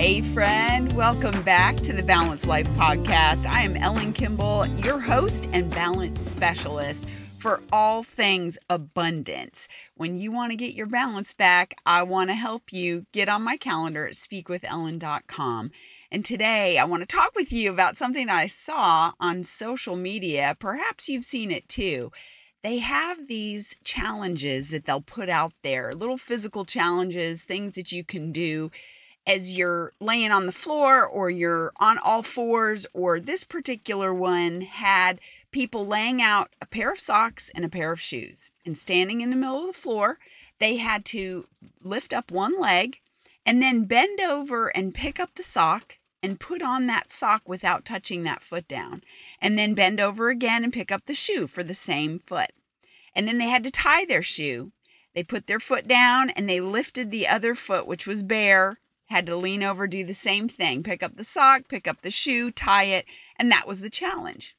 Hey, friend, welcome back to the Balanced Life Podcast. I am Ellen Kimball, your host and balance specialist for all things abundance. When you want to get your balance back, I want to help you. Get on my calendar at speakwithellen.com. And today I want to talk with you about something I saw on social media. Perhaps you've seen it too they have these challenges that they'll put out there little physical challenges, things that you can do as you're laying on the floor or you're on all fours, or this particular one had people laying out a pair of socks and a pair of shoes and standing in the middle of the floor. They had to lift up one leg and then bend over and pick up the sock and put on that sock without touching that foot down. And then bend over again and pick up the shoe for the same foot. And then they had to tie their shoe. They put their foot down and they lifted the other foot, which was bare, had to lean over, do the same thing pick up the sock, pick up the shoe, tie it, and that was the challenge.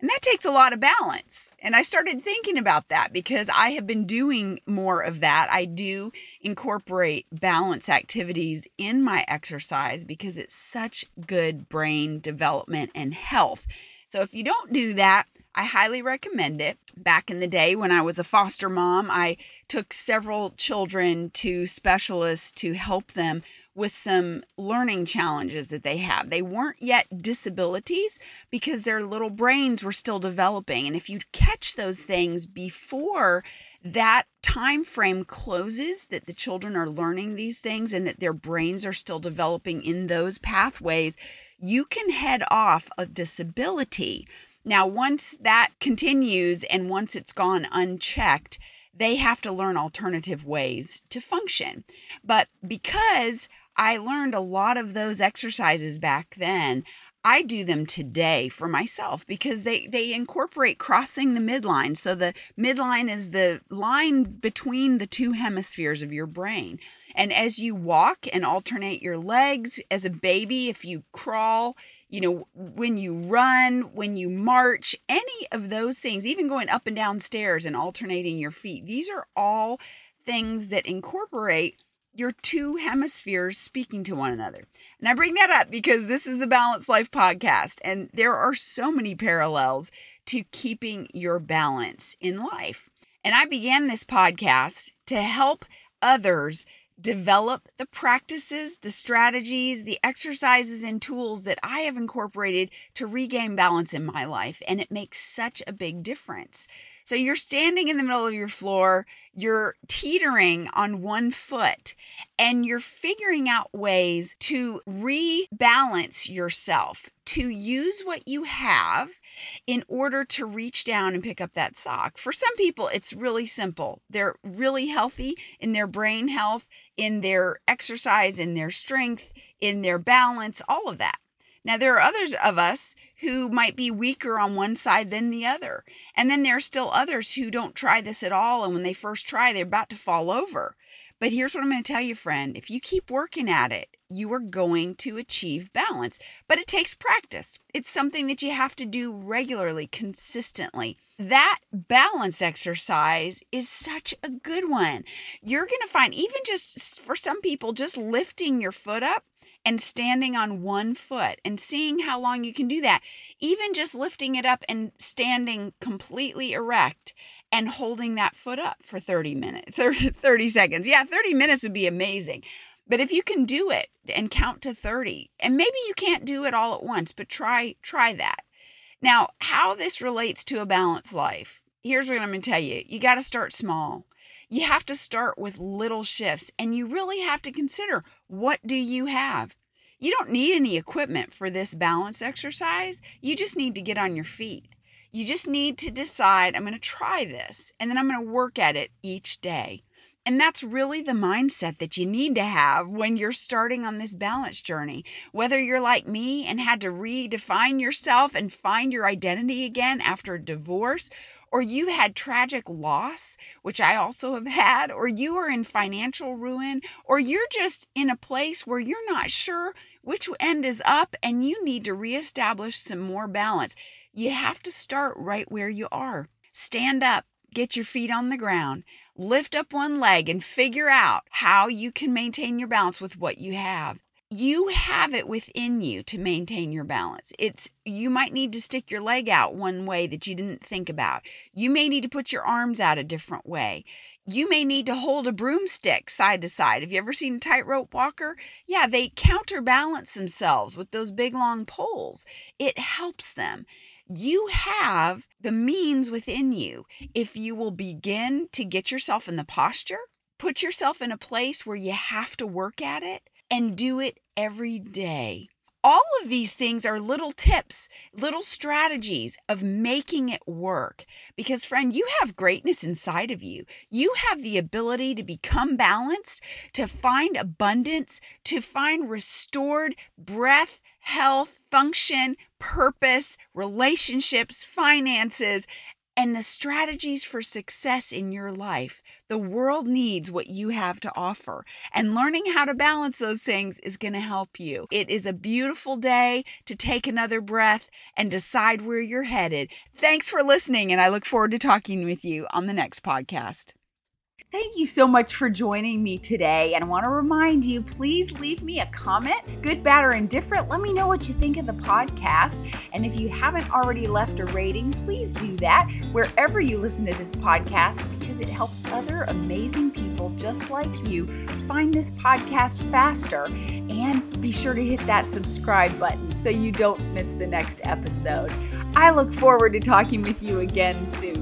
And that takes a lot of balance. And I started thinking about that because I have been doing more of that. I do incorporate balance activities in my exercise because it's such good brain development and health. So if you don't do that, I highly recommend it. Back in the day when I was a foster mom, I took several children to specialists to help them with some learning challenges that they have. They weren't yet disabilities because their little brains were still developing. And if you catch those things before that time frame closes that the children are learning these things and that their brains are still developing in those pathways, you can head off a disability. Now, once that continues and once it's gone unchecked, they have to learn alternative ways to function. But because I learned a lot of those exercises back then. I do them today for myself because they they incorporate crossing the midline. So the midline is the line between the two hemispheres of your brain. And as you walk and alternate your legs as a baby, if you crawl, you know, when you run, when you march, any of those things, even going up and down stairs and alternating your feet, these are all things that incorporate your two hemispheres speaking to one another. And I bring that up because this is the Balanced Life podcast, and there are so many parallels to keeping your balance in life. And I began this podcast to help others develop the practices, the strategies, the exercises, and tools that I have incorporated to regain balance in my life. And it makes such a big difference. So you're standing in the middle of your floor, you're teetering on one foot, and you're figuring out ways to rebalance yourself, to use what you have in order to reach down and pick up that sock. For some people, it's really simple. They're really healthy in their brain health, in their exercise, in their strength, in their balance, all of that. Now, there are others of us who might be weaker on one side than the other. And then there are still others who don't try this at all. And when they first try, they're about to fall over. But here's what I'm going to tell you, friend if you keep working at it, you are going to achieve balance. But it takes practice. It's something that you have to do regularly, consistently. That balance exercise is such a good one. You're going to find, even just for some people, just lifting your foot up and standing on one foot and seeing how long you can do that. Even just lifting it up and standing completely erect and holding that foot up for 30 minutes, 30, 30 seconds. Yeah, 30 minutes would be amazing. But if you can do it and count to 30, and maybe you can't do it all at once, but try try that. Now, how this relates to a balanced life. Here's what I'm going to tell you. You got to start small. You have to start with little shifts and you really have to consider what do you have? You don't need any equipment for this balance exercise. You just need to get on your feet. You just need to decide, I'm going to try this, and then I'm going to work at it each day. And that's really the mindset that you need to have when you're starting on this balance journey. Whether you're like me and had to redefine yourself and find your identity again after a divorce, or you had tragic loss, which I also have had, or you are in financial ruin, or you're just in a place where you're not sure which end is up and you need to reestablish some more balance. You have to start right where you are. Stand up, get your feet on the ground, lift up one leg, and figure out how you can maintain your balance with what you have. you have it within you to maintain your balance. It's you might need to stick your leg out one way that you didn't think about. You may need to put your arms out a different way. You may need to hold a broomstick side to side. Have you ever seen a tightrope walker? Yeah, they counterbalance themselves with those big long poles. It helps them. You have the means within you. If you will begin to get yourself in the posture, put yourself in a place where you have to work at it, and do it every day. All of these things are little tips, little strategies of making it work. Because, friend, you have greatness inside of you. You have the ability to become balanced, to find abundance, to find restored breath, health, function, purpose, relationships, finances, and the strategies for success in your life. The world needs what you have to offer, and learning how to balance those things is going to help you. It is a beautiful day to take another breath and decide where you're headed. Thanks for listening, and I look forward to talking with you on the next podcast. Thank you so much for joining me today. And I want to remind you please leave me a comment, good, bad, or indifferent. Let me know what you think of the podcast. And if you haven't already left a rating, please do that wherever you listen to this podcast because it helps other amazing people just like you find this podcast faster. And be sure to hit that subscribe button so you don't miss the next episode. I look forward to talking with you again soon.